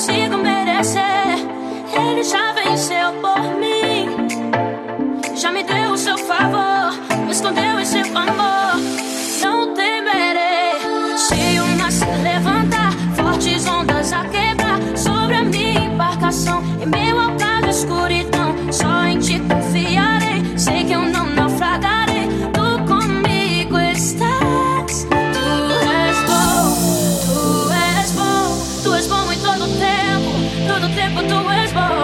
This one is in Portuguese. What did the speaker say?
she gon' todo tempo tu és bom.